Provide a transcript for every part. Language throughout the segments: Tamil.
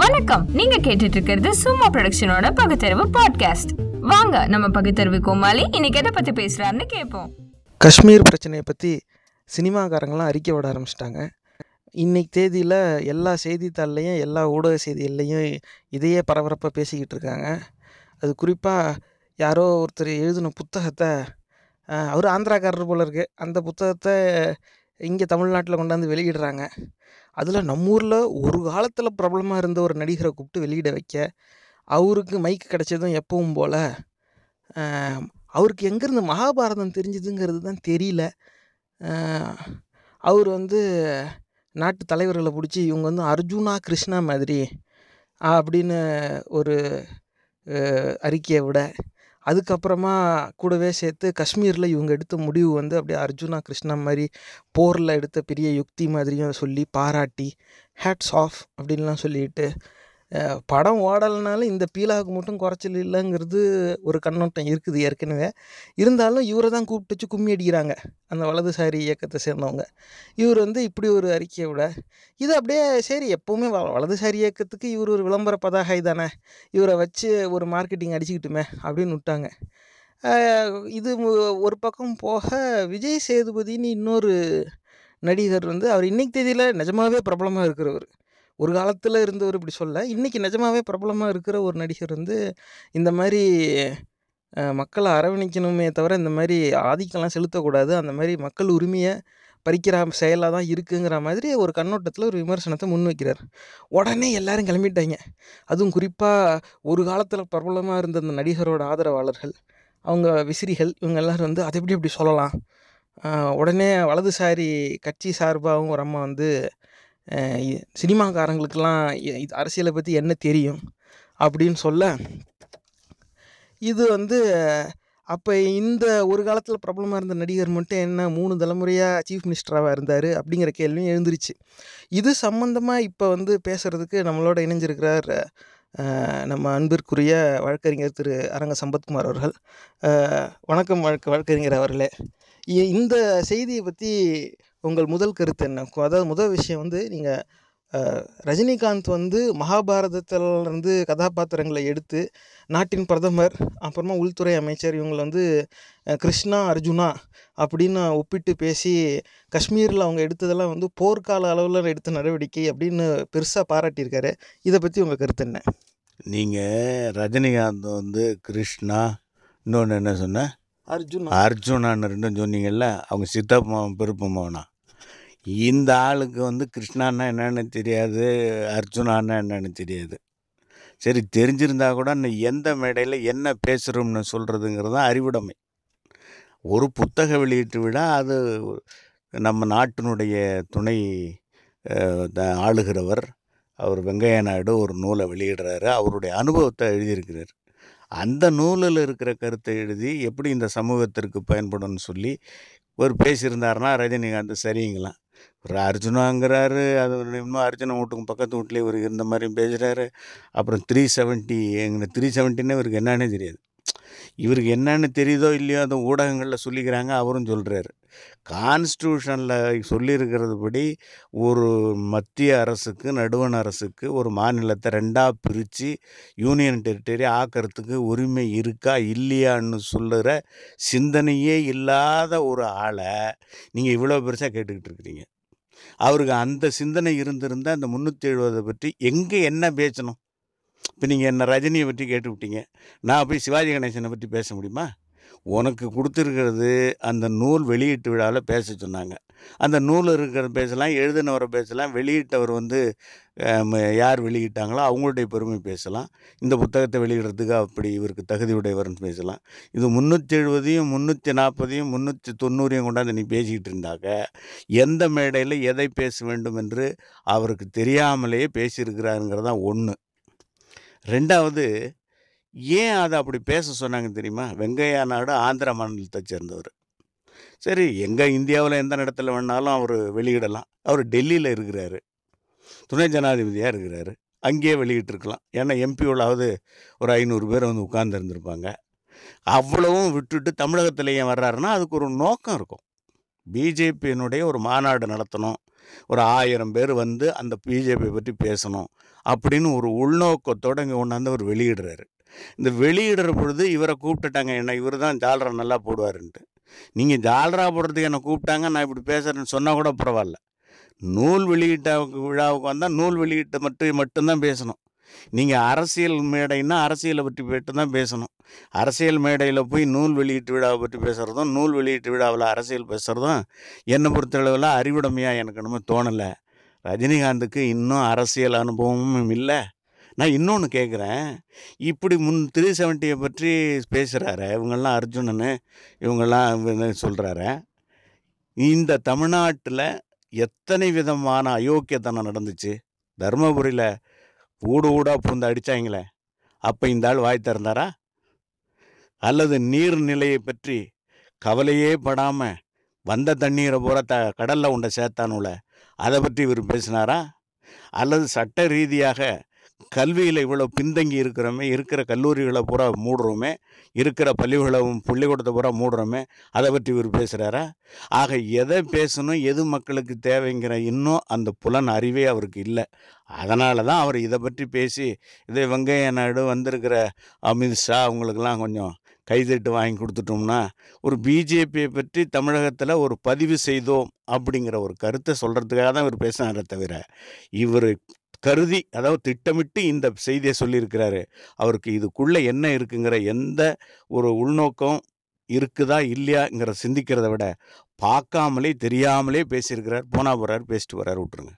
வணக்கம். நீங்க கேட்டுட்டு இருக்கிறது சும்மா ப்ரொடக்ஷனோட பகுத்தறிவு பாட்காஸ்ட் வாங்க நம்ம பகுத்தறிவு கோமாளி இன்னைக்கு எதை பத்தி பேசுறாருன்னு கேட்போம். காஷ்மீர் பிரச்சனையை பற்றி சினிமாக்காரங்களாம் அறிக்கை விட ஆரம்பிச்சிட்டாங்க. இன்னைக்கு தேதியில் எல்லா செய்தித்தாள்லேயும் எல்லா ஊடக செய்திகள்லையும் இதையே பரபரப்பாக பேசிக்கிட்டு இருக்காங்க. அது குறிப்பாக யாரோ ஒருத்தர் எழுதின புத்தகத்தை அவர் ஆந்திராக்காரர் போல இருக்கு. அந்த புத்தகத்தை இங்கே தமிழ்நாட்டில் கொண்டாந்து வெளியிடுறாங்க. அதில் நம்ம ஊரில் ஒரு காலத்தில் பிரபலமாக இருந்த ஒரு நடிகரை கூப்பிட்டு வெளியிட வைக்க அவருக்கு மைக் கிடச்சதும் எப்பவும் போல் அவருக்கு எங்கேருந்து மகாபாரதம் தெரிஞ்சுதுங்கிறது தான் தெரியல அவர் வந்து நாட்டு தலைவர்களை பிடிச்சி இவங்க வந்து அர்ஜுனா கிருஷ்ணா மாதிரி அப்படின்னு ஒரு அறிக்கையை விட அதுக்கப்புறமா கூடவே சேர்த்து காஷ்மீரில் இவங்க எடுத்த முடிவு வந்து அப்படியே அர்ஜுனா கிருஷ்ணா மாதிரி போரில் எடுத்த பெரிய யுக்தி மாதிரியும் சொல்லி பாராட்டி ஹேட்ஸ் ஆஃப் அப்படின்லாம் சொல்லிட்டு படம் ஓடலைனாலும் இந்த பீலாவுக்கு மட்டும் குறைச்சல் இல்லைங்கிறது ஒரு கண்ணோட்டம் இருக்குது ஏற்கனவே. இருந்தாலும் இவரை தான் கூப்பிட்டு வச்சு கும்மி அடிக்கிறாங்க அந்த வலதுசாரி இயக்கத்தை சேர்ந்தவங்க. இவர் வந்து இப்படி ஒரு அறிக்கையை விட இது அப்படியே சரி எப்போவுமே வ வலதுசாரி இயக்கத்துக்கு இவர் ஒரு விளம்பர பதாகை தானே இவரை வச்சு ஒரு மார்க்கெட்டிங் அடிச்சுக்கிட்டுமே அப்படின்னு விட்டாங்க. இது ஒரு பக்கம் போக விஜய் சேதுபதின்னு இன்னொரு நடிகர் வந்து அவர் இன்னைக்கு தேதியில் நிஜமாவே பிரபலமாக இருக்கிறவர். ஒரு காலத்தில் இருந்தவர் இப்படி சொல்ல. இன்றைக்கி நிஜமாவே பிரபலமாக இருக்கிற ஒரு நடிகர் வந்து இந்த மாதிரி மக்களை அரவணைக்கணுமே தவிர இந்த மாதிரி ஆதிக்கம்லாம் செலுத்தக்கூடாது. அந்த மாதிரி மக்கள் உரிமையை பறிக்கிற செயலாக தான் இருக்குங்கிற மாதிரி ஒரு கண்ணோட்டத்தில் ஒரு விமர்சனத்தை முன்வைக்கிறார் உடனே எல்லாரும் கிளம்பிட்டாங்க அதுவும் குறிப்பாக ஒரு காலத்தில் பிரபலமாக இருந்த அந்த நடிகரோட ஆதரவாளர்கள் அவங்க விசிறிகள் இவங்க எல்லாரும் வந்து அதை எப்படி எப்படி சொல்லலாம்? உடனே வலதுசாரி கட்சி சார்பாகவும் ஒரு அம்மா வந்து சினிமாக்காரங்களுக்கெல்லாம் இது அரசியலை பற்றி என்ன தெரியும் அப்படின்னு சொல்ல இது வந்து அப்போ இந்த ஒரு காலத்தில் பிரபலமாக இருந்த நடிகர் மட்டும் என்ன மூணு தலைமுறையாக சீஃப் மினிஸ்டராக இருந்தார் அப்படிங்கிற கேள்வியும் எழுந்துருச்சு. இது சம்மந்தமாக இப்போ வந்து பேசுகிறதுக்கு நம்மளோட இணைஞ்சிருக்கிறார் நம்ம அன்பிற்குரிய வழக்கறிஞர் திரு. அரங்க சம்பத்குமார் அவர்கள். வணக்கம் வழக்கு வழக்கறிஞர் அவர்களே. இந்த செய்தியை பற்றி உங்கள் முதல் கருத்து என்ன? அதாவது முதல் விஷயம் வந்து நீங்கள் ரஜினிகாந்த் வந்து மகாபாரதத்திலிருந்து கதாபாத்திரங்களை எடுத்து நாட்டின் பிரதமர் அப்புறமா உள்துறை அமைச்சர் இவங்களை வந்து கிருஷ்ணா அர்ஜுனா அப்படின்னு ஒப்பிட்டு பேசி காஷ்மீரில் அவங்க எடுத்ததெல்லாம் வந்து போர்க்கால அளவில் எடுத்த நடவடிக்கை அப்படின்னு பெருசாக பாராட்டியிருக்காரு. இதை பற்றி உங்கள் கருத்து என்ன? நீங்கள் ரஜினிகாந்த் வந்து கிருஷ்ணா இன்னொன்று என்ன சொன்ன? அர்ஜுன். அர்ஜுனான்னு ரெண்டும் சொன்னீங்கல்ல அவங்க சித்தப்பா பெருப்பமாவனா இந்த ஆளுக்கு வந்து கிருஷ்ணான்னா என்னன்னு தெரியாது அர்ஜுனான்னா என்னன்னு தெரியாது. சரி தெரிஞ்சிருந்தா கூட இன்னும் எந்த மேடையில் என்ன பேசுகிறோம்னு சொல்கிறதுங்கிறது தான் அறிவுடைமை. ஒரு புத்தக வெளியீட்டு விழா அது நம்ம நாட்டினுடைய துணை த- ஆளுகிறவர் அவர் வெங்கையா நாயுடு ஒரு நூலை வெளியிடுறாரு அவருடைய அனுபவத்தை எழுதியிருக்கிறார். அந்த நூலில் இருக்கிற கருத்தை எழுதி எப்படி இந்த சமூகத்திற்கு பயன்படும்னு சொல்லி ஒரு பேசியிருந்தாருன்னா ரஜினிகாந்த் சரிங்களாம். ஒரு அர்ஜுனாங்கிறாரு அது இன்னும் அர்ஜுன வீட்டுக்கு பக்கத்து வீட்லேயே இவர் இருந்த மாதிரியும் பேசுகிறாரு அப்புறம் த்ரீ செவன்ட்டி எங்க த்ரீ செவன்ட்டின்னு இவருக்கு என்னன்னே தெரியாது. இவருக்கு என்னன்னு தெரியுதோ இல்லையோ அந்த ஊடகங்களில் சொல்லிக்கிறாங்க அவரும் சொல்கிறாரு கான்ஸ்டியூஷனில் சொல்லியிருக்கிறதுபடி ஒரு மத்திய அரசுக்கு நடுவண் அரசுக்கு ஒரு மாநிலத்தை ரெண்டாக பிரித்து யூனியன் டெரிட்டரி ஆக்கிறதுக்கு உரிமை இருக்கா இல்லையான்னு சொல்லுகிற சிந்தனையே இல்லாத ஒரு ஆளை நீங்கள் இவ்வளோ பெருசாக கேட்டுக்கிட்டு இருக்கிறீங்க. அவருக்கு அந்த சிந்தனை இருந்திருந்தால் அந்த முந்நூற்றி எழுபதை பற்றி எங்கே என்ன பேசணும்? இப்போ நீங்கள் என்ன ரஜினியை பற்றி கேட்டு விட்டீங்க நான் போய் சிவாஜி கணேசனை பற்றி பேச முடியுமா? உனக்கு கொடுத்துருக்கிறது அந்த நூல் வெளியீட்டு விழாவில் பேச சொன்னாங்க. அந்த நூல் இருக்கிற பேசலாம் எழுதினவரை பேசலாம் வெளியிட்டவர் வந்து யார் வெளியிட்டாங்களோ அவங்களுடைய பெருமை பேசலாம். இந்த புத்தகத்தை வெளியிடுறதுக்கு அப்படி இவருக்கு தகுதி உடையவர்னு பேசலாம். இது முந்நூற்றி எழுபதையும் முந்நூற்றி நாற்பதையும் முந்நூற்றி தொண்ணூறையும் கொண்டாந்து நீ பேசிக்கிட்டு இருந்தாக்க எந்த மேடையில் எதை பேச வேண்டும் என்று அவருக்கு தெரியாமலேயே பேசியிருக்கிறாருங்கிறது தான் ஒன்று ரெண்டாவது ஏன் அதை அப்படி பேச சொன்னாங்க தெரியுமா? வெங்கையா நாடு ஆந்திர மாநிலத்தை சேர்ந்தவர். சரி எங்கே இந்தியாவில் எந்த இடத்துல வேணாலும் அவர் வெளியிடலாம். அவர் டெல்லியில் இருக்கிறாரு. துணை ஜனாதிபதியாக இருக்கிறாரு. அங்கேயே வெளியிட்டிருக்கலாம். ஏன்னா எம்பியோலாவது ஒரு ஐநூறு பேர் வந்து உட்கார்ந்துருந்துருப்பாங்க. அவ்வளவும் விட்டுட்டு தமிழகத்தில் ஏன் வர்றாருன்னா அதுக்கு ஒரு நோக்கம் இருக்கும். பிஜேபியினுடைய ஒரு மாநாடு நடத்தணும். ஒரு ஆயிரம் பேர் வந்து அந்த பிஜேபி பற்றி பேசணும் அப்படின்னு ஒரு உள்நோக்கத்தோடு இங்கே கொண்டாந்து அவர் வெளியிடுறாரு. இந்த வெளியிடுற பொழுது இவரை கூப்பிட்டுட்டாங்க என்ன இவர் தான் ஜாலரா நல்லா போடுவாருன்ட்டு. நீங்கள் ஜாலரா போடுறதுக்கு என்னை கூப்பிட்டாங்க நான் இப்படி பேசுகிறேன்னு சொன்னால் கூட பரவாயில்ல. நூல் வெளியீட்ட விழாவுக்கு வந்தால் நூல் வெளியீட்டை மட்டும் மட்டும்தான் பேசணும். நீங்கள் அரசியல் மேடைன்னா அரசியலை பற்றி போய்ட்டு தான் பேசணும். அரசியல் மேடையில் போய் நூல் வெளியீட்டு விழாவை பற்றி பேசுகிறதும் நூல் வெளியீட்டு விழாவில் அரசியல் பேசுகிறதும் என்னை பொறுத்தளவில் அறிவிடமையாக எனக்கு இன்னும் தோணலை. ரஜினிகாந்துக்கு இன்னும் அரசியல் அனுபவமும் இல்லை. நான் இன்னொன்று கேட்குறேன் இப்படி முன் த்ரீ செவன்ட்டியை பற்றி பேசுகிறாரு இவங்கெல்லாம் அர்ஜுனனு. இவங்கெல்லாம் சொல்கிறாரு இந்த தமிழ்நாட்டில் எத்தனை விதமான அயோக்கியத்தனம் நடந்துச்சு? தருமபுரியில் ஊடு ஊடாக பூந்து அடித்தாங்களே அப்போ இந்த ஆள் வாய் திறந்தாரா? அல்லது நீர்நிலையை பற்றி கவலையே படாமல் வந்த தண்ணீரை பூரா த கடலில் உண்டை சேர்த்தானுல அதை பற்றி இவர் பேசினாரா? அல்லது சட்ட ரீதியாக கல்வியில் இவ்வளோ பின்தங்கி இருக்கிறோமே இருக்கிற கல்லூரிகளை பூரா மூடுறோமே இருக்கிற பள்ளிகளை பள்ளிக்கூடத்தை பூரா மூடுறோமே அதை பற்றி இவர் பேசுகிறாரா ஆக எதை பேசணும் எது மக்களுக்கு தேவைங்கிற இன்னும் அந்த புலன் அறிவே அவருக்கு இல்லை. அதனால தான் அவர் இதை பற்றி பேசி இதே வெங்கைய நாயுடு வந்திருக்கிற அமித்ஷா அவங்களுக்கெல்லாம் கொஞ்சம் கைதட்டு வாங்கி கொடுத்துட்டோம்னா ஒரு பிஜேபியை பற்றி தமிழகத்தில் ஒரு பதிவு செய்தோம் அப்படிங்கிற ஒரு கருத்தை சொல்கிறதுக்காக தான் இவர் பேசினாரே தவிர இவர் கருதி அதாவது திட்டமிட்டு இந்த செய்தியை சொல்லியிருக்கிறாரு. அவருக்கு இதுக்குள்ளே என்ன இருக்குங்கிற எந்த ஒரு உள்நோக்கம் இருக்குதா இல்லையாங்கிற சிந்திக்கிறத விட பார்க்காமலே தெரியாமலே பேசியிருக்கிறார் போனா போகிறார் பேசிட்டு வர்றார் விட்டுருங்க.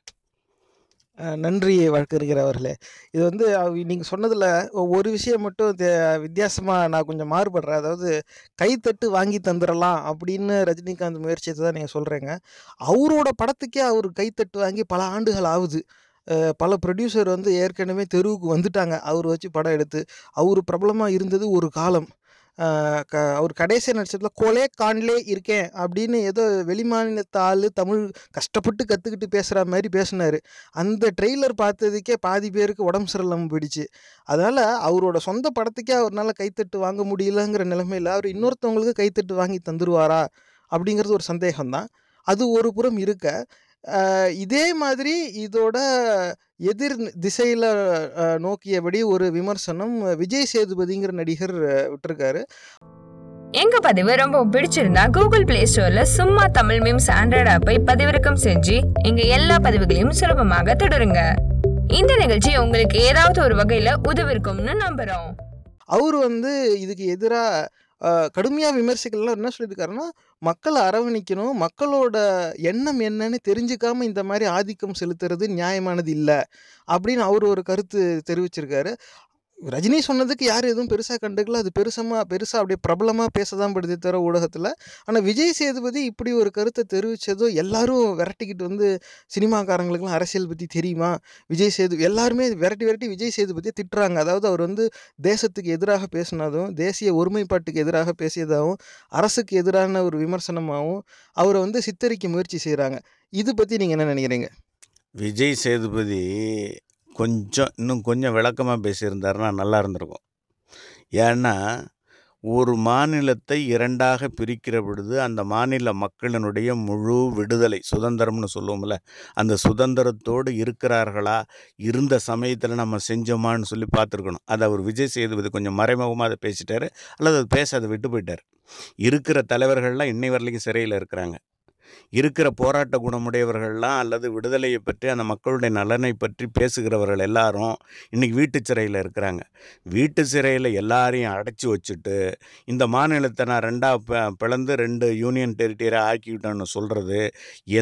நன்றி வழக்கறிஞர் அவர்களே இது வந்து நீங்கள் சொன்னதில் ஒரு விஷயம் மட்டும் வித்தியாசமாக நான் கொஞ்சம் மாறுபடுறேன். அதாவது கைத்தட்டு வாங்கி தந்துடலாம் அப்படின்னு ரஜினிகாந்த் முயற்சியை தான் நீங்கள் சொல்கிறேங்க அவரோட படத்துக்கே அவர் கைத்தட்டு வாங்கி பல ஆண்டுகள் ஆகுது. பல ப்ரொடியூசர் வந்து ஏற்கனவே தெருவுக்கு வந்துட்டாங்க. அவர் வச்சு படம் எடுத்து அவர் பிரபலமாக இருந்தது ஒரு காலம். க அவர் கடைசி நடிச்சதில் கொலே கான்லே இருக்கேன் அப்படின்னு ஏதோ வெளிமாநிலத்து ஆள் தமிழ் கஷ்டப்பட்டு கற்றுக்கிட்டு பேசுகிற மாதிரி பேசினார். அந்த ட்ரெய்லர் பார்த்ததுக்கே பாதி பேருக்கு உடம்பு சரியில்லாமல் போயிடுச்சு. அதனால் அவரோட சொந்த படத்துக்கே அவரால் கைத்தட்டு வாங்க முடியலங்கிற நிலைமையில் அவர் இன்னொருத்தவங்களுக்கு கைத்தட்டு வாங்கி தந்துடுவாரா அப்படிங்கிறது ஒரு சந்தேகம்தான். அது ஒரு புறம் இருக்க. இதே மாதிரி இதோட எதிர் திசையில் நோக்கியபடி ஒரு விமர்சனம் விஜய் சேதுபதிங்கிற நடிகர் விட்டிருக்காரு. எங்க பதிவு ரொம்ப பிடிச்சிருந்தா கூகுள் பிளே ஸ்டோர்ல சும்மா தமிழ் மீம்ஸ் ஆண்ட்ராய்டு ஆப்பை பதிவிறக்கம் செஞ்சு எங்க எல்லா பதிவுகளையும் சுலபமாக தொடருங்க. இந்த நிகழ்ச்சி உங்களுக்கு ஏதாவது ஒரு வகையில உதவிருக்கும்னு நம்புறோம். அவர் வந்து இதுக்கு எதிராக கடுமையாக விமர்சிக்கலாம் என்ன சொல்லியிருக்காருன்னா மக்களை அரவணைக்கணும். மக்களோட எண்ணம் என்னன்னு தெரிஞ்சுக்காம இந்த மாதிரி ஆதிக்கம் செலுத்துறது நியாயமானது இல்லை. அப்படின்னு அவர் ஒரு கருத்து தெரிவிச்சிருக்காரு. ரஜினி சொன்னதுக்கு யாரும் எதுவும் பெருசாக கண்டுக்கல. அது பெருசமாக பெருசாக அப்படியே பிரபலமாக பேச தான் படுதே தவிர ஊடகத்தில். ஆனால் விஜய் சேதுபதி இப்படி ஒரு கருத்தை தெரிவித்ததோ எல்லாரும் விரட்டிக்கிட்டு வந்து சினிமாக்காரங்களுக்குலாம் அரசியல் பற்றி தெரியுமா? விஜய் சேது எல்லாருமே விரட்டி விரட்டி விஜய் சேதுபதியை திட்டுறாங்க. அதாவது அவர் வந்து தேசத்துக்கு எதிராக பேசினதும் தேசிய ஒருமைப்பாட்டுக்கு எதிராக பேசியதாகவும் அரசுக்கு எதிரான ஒரு விமர்சனமாகவும் அவரை வந்து சித்தரிக்க முயற்சி செய்கிறாங்க இது பற்றி நீங்கள் என்ன நினைக்கிறீங்க? விஜய் சேதுபதி கொஞ்சம் இன்னும் கொஞ்சம் விளக்கமாக பேசியிருந்தாருன்னா நல்லா இருந்திருக்கும். ஏன்னா ஒரு மாநிலத்தை இரண்டாக பிரிக்கிற பொழுது அந்த மாநில மக்களினுடைய முழு விடுதலை சுதந்திரம்னு சொல்லுவோம்ல அந்த சுதந்திரத்தோடு இருக்கிறார்களா? இருந்த சமயத்தில் நம்ம செஞ்சோமான்னு சொல்லி பார்த்துருக்கணும். அதை அவர் விஜய் சேதுபதி கொஞ்சம் மறைமுகமாக அதை பேசிட்டார் அல்லது அது பேச அதை விட்டு போயிட்டார். இருக்கிற தலைவர்கள்லாம் இன்னை வரலைக்கும் சிறையில் இருக்கிறாங்க. இருக்கிற போராட்ட குணமுடையவர்கள்லாம் அல்லது விடுதலையை பற்றி அந்த மக்களுடைய நலனை பற்றி பேசுகிறவர்கள் எல்லாரும் இன்றைக்கி வீட்டு சிறையில் இருக்கிறாங்க. வீட்டு சிறையில் எல்லாரையும் அடைச்சி வச்சுட்டு இந்த மாநிலத்தை நான் ரெண்டாக பிளந்து ரெண்டு யூனியன் டெரிட்டரியாக ஆக்கிவிட்டேன்னு சொல்கிறது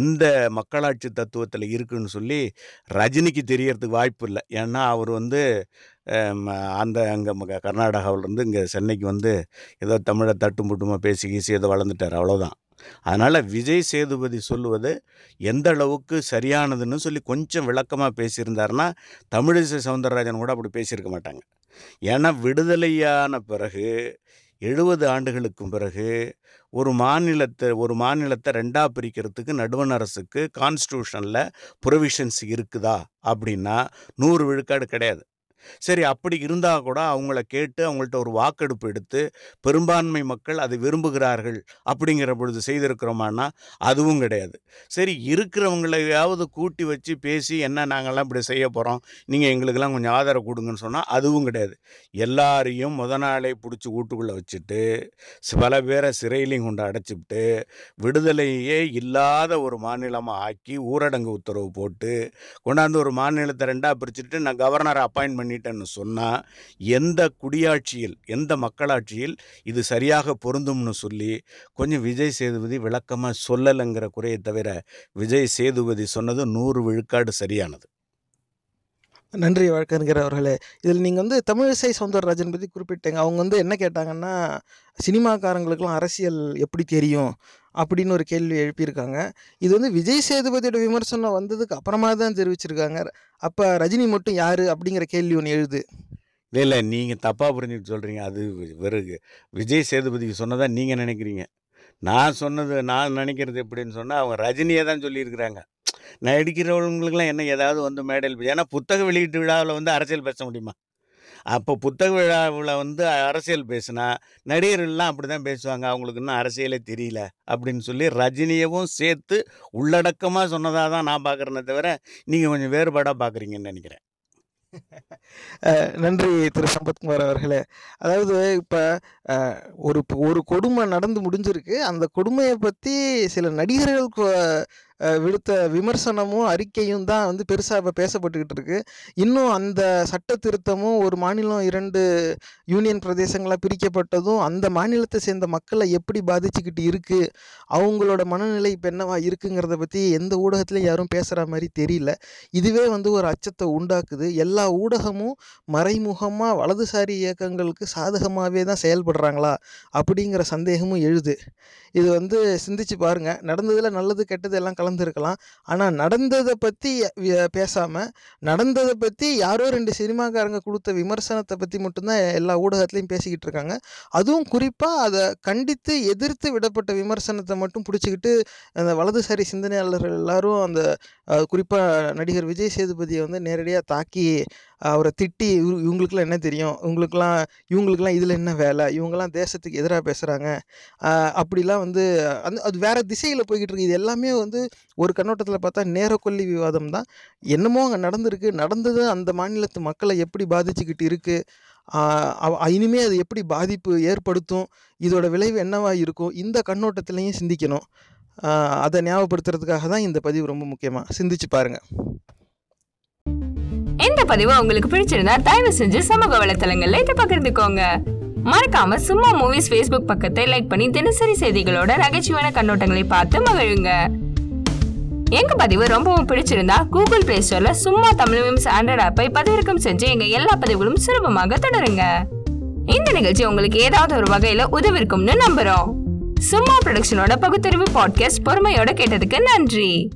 எந்த மக்களாட்சி தத்துவத்தில் இருக்குன்னு சொல்லி ரஜினிக்கு தெரியறதுக்கு வாய்ப்பு இல்லை. ஏன்னா அவர் வந்து அந்த அங்கே கர்நாடகாவிலேருந்து இங்கே சென்னைக்கு வந்து ஏதோ தமிழை தட்டும் புட்டுமா பேசி கீசி ஏதோ வளர்ந்துட்டார். அவ்வளோதான் அதனால் விஜய் சேதுபதி சொல்லுவது எந்த அளவுக்கு சரியானதுன்னு சொல்லி கொஞ்சம் விளக்கமாக பேசியிருந்தாருன்னா தமிழிசை சவுந்தரராஜன் கூட அப்படி பேசியிருக்க மாட்டாங்க. ஏன்னா விடுதலையான பிறகு எழுபது ஆண்டுகளுக்கும் பிறகு ஒரு மாநிலத்தை ஒரு மாநிலத்தை ரெண்டாக பிரிக்கிறதுக்கு நடுவண் அரசுக்கு கான்ஸ்டியூஷனில் ப்ரொவிஷன்ஸ் இருக்குதா? அப்படின்னா நூறு விழுக்காடு கிடையாது. சரி அப்படி இருந்தால் கூட அவங்கள கேட்டு அவங்கள்ட்ட ஒரு வாக்கெடுப்பு எடுத்து பெரும்பான்மை மக்கள் அதை விரும்புகிறார்கள் அப்படிங்கிற பொழுது செய்திருக்கிறோமான்னா அதுவும் கிடையாது. சரி இருக்கிறவங்களையாவது கூட்டி வச்சு பேசி என்ன நாங்கள்லாம் இப்படி செய்ய போகிறோம் நீங்கள் எங்களுக்கெல்லாம் கொஞ்சம் ஆதரவு கொடுங்கன்னு சொன்னால் அதுவும் கிடையாது. எல்லாரையும் முத நாளே பிடிச்சி வீட்டுக்குள்ளே வச்சுட்டு பல பேரை சிறையிலையும் கொண்டு அடைச்சிவிட்டு விடுதலையே இல்லாத ஒரு மாநிலமாக ஆக்கி ஊரடங்கு உத்தரவு போட்டு கொண்டாந்து ஒரு மாநிலத்தை ரெண்டாக பிரிச்சுட்டு நான் கவர்னரை அப்பாயின்ட் பண்ணிட்டேன்னு சொன்னால் எந்த குடியாட்சியில் எந்த மக்களாட்சியில் இது சரியாக பொருந்தும்னு சொல்லி கொஞ்சம் விஜய் சேதுபதி விளக்கமாக சொல்லலைங்கிற குறையை தவிர விஜய் சேதுபதி சொன்னது நூறு விழுக்காடு சரியானது. நன்றி வழக்கறிஞர் அவர்களே. இதில் நீங்கள் வந்து தமிழிசை சவுந்தரராஜன் பற்றி குறிப்பிட்டீங்க. அவங்க வந்து என்ன கேட்டாங்கன்னா சினிமாக்காரங்களுக்கெல்லாம் அரசியல் எப்படி தெரியும்? அப்படின்னு ஒரு கேள்வி எழுப்பியிருக்காங்க. இது வந்து விஜய் சேதுபதியோட விமர்சனம் வந்ததுக்கு அப்புறமா தான் தெரிவிச்சிருக்காங்க. அப்போ ரஜினி மட்டும் யார் அப்படிங்கிற கேள்வி ஒன்று எழுது. இல்லை இல்லை நீங்கள் தப்பாக புரிஞ்சுட்டு சொல்கிறீங்க அது வெறுகு. விஜய் சேதுபதிக்கு சொன்னதாக நீங்கள் நினைக்கிறீங்க. நான் சொன்னது நான் நினைக்கிறது எப்படின்னு சொன்னால் அவங்க ரஜினியை தான் சொல்லியிருக்கிறாங்க. நடிக்கிறவங்களுக்குலாம் என்ன ஏதாவது வந்து மேடையில் ஏன்னா புத்தக வெளியீட்டு விழாவில் வந்து அரசியல் பேச முடியுமா? அப்போ புத்தக விழாவில் வந்து அரசியல் பேசுனா நடிகர்கள்லாம் அப்படி தான் பேசுவாங்க. அவங்களுக்கு இன்னும் அரசியலே தெரியல அப்படின்னு சொல்லி ரஜினியவும் சேர்த்து உள்ளடக்கமாக சொன்னதாக தான் நான் பார்க்குறேனே தவிர நீங்கள் கொஞ்சம் வேறுபாடாக பார்க்குறீங்கன்னு நினைக்கிறேன். நன்றி திரு. சம்பத்குமார் அவர்களே. அதாவது இப்போ ஒரு ஒரு கொடுமை நடந்து முடிஞ்சிருக்கு. அந்த கொடுமையை பற்றி சில நடிகர்கள் விடுத்த விமர்சனமும் அறிக்கையும் தான் வந்து பெருசாக இப்போ பேசப்பட்டுக்கிட்டு இருக்கு. இன்னும் அந்த சட்ட திருத்தமும் ஒரு மாநிலம் இரண்டு யூனியன் பிரதேசங்களாக பிரிக்கப்பட்டதும் அந்த மாநிலத்தை சேர்ந்த மக்களை எப்படி பாதிச்சுக்கிட்டு இருக்கு? அவங்களோட மனநிலை இப்போ என்னவா இருக்குங்கிறத பற்றி எந்த ஊடகத்துலையும் யாரும் பேசுகிற மாதிரி தெரியல. இதுவே வந்து ஒரு அச்சத்தை உண்டாக்குது. எல்லா ஊடகமும் மறைமுகமாக வலதுசாரி இயக்கங்களுக்கு சாதகமாகவே தான் செயல்படுறாங்களா? அப்படிங்கிற சந்தேகமும் எழுது. இது வந்து சிந்திச்சு பாருங்க. நடந்ததில் நல்லது கெட்டது எல்லாம் நடந்திருக்கலாம். ஆனால் நடந்ததை பற்றி பேசாமல் நடந்ததை பற்றி யாரோ ரெண்டு சினிமாக்காரங்க கொடுத்த விமர்சனத்தை பற்றி மட்டும்தான் எல்லா ஊடகத்துலேயும் பேசிக்கிட்டு இருக்காங்க. அதுவும் குறிப்பாக அதை கண்டித்து எதிர்த்து விடப்பட்ட விமர்சனத்தை மட்டும் பிடிச்சிக்கிட்டு அந்த வலதுசாரி சிந்தனையாளர்கள் எல்லாரும் அந்த குறிப்பாக நடிகர் விஜய் சேதுபதியை வந்து நேரடியாக தாக்கி அவரை திட்டி இவங்களுக்குலாம் என்ன தெரியும்? இவங்களுக்குலாம் இவங்களுக்குலாம் இதில் என்ன வேலை? இவங்கெல்லாம் தேசத்துக்கு எதிராக பேசுகிறாங்க அப்படிலாம் வந்து அந்த அது வேறு திசையில் போய்கிட்டு இருக்கு. இது எல்லாமே வந்து ஒரு கண்ணோட்டத்தில் பார்த்தா நேரக்கொல்லி விவாதம் தான். என்னமோ அங்கே நடந்திருக்கு. நடந்தது அந்த மாநிலத்து மக்களை எப்படி பாதிச்சுக்கிட்டு இருக்குது இனிமே அது எப்படி பாதிப்பு ஏற்படுத்தும்? இதோட விளைவு என்னவா இருக்கும்? இந்த கண்ணோட்டத்திலையும் சிந்திக்கணும். அதை ஞாபகப்படுத்துறதுக்காக தான் இந்த பதிவு ரொம்ப முக்கியமாக சிந்திச்சு பாருங்கள் இந்த பதிவு உங்களுக்கு பிடிச்சிருந்தா தயவு செஞ்சு சமூக வலைத்தளங்கள்ல இதை பகிர்ந்துக்கோங்க. மறக்காம சும்மா மூவிஸ் ஃபேஸ்புக் பக்கத்தை லைக் பண்ணி தினசரி செய்திகளோட நகைச்சுவையான கண்ணோட்டங்களை பார்த்து மகிழுங்க. எங்க பதிவு ரொம்பவும் பிடிச்சிருந்தா கூகுள் பிளே ஸ்டோர்ல சும்மா தமிழ் மீம்ஸ் ஆண்ட்ராய்ட் ஆப்பை பதிவிறக்கம் செஞ்சு எங்க எல்லா பதிவுகளும் சுலபமாக தொடருங்க. இந்த நிகழ்ச்சி உங்களுக்கு ஏதாவது ஒரு வகையில உதவிருக்கும்னு நம்புறோம். சும்மா ப்ரொடக்ஷனோட பகுத்தறிவு பாட்காஸ்ட் பொறுமையோட கேட்டதுக்கு நன்றி.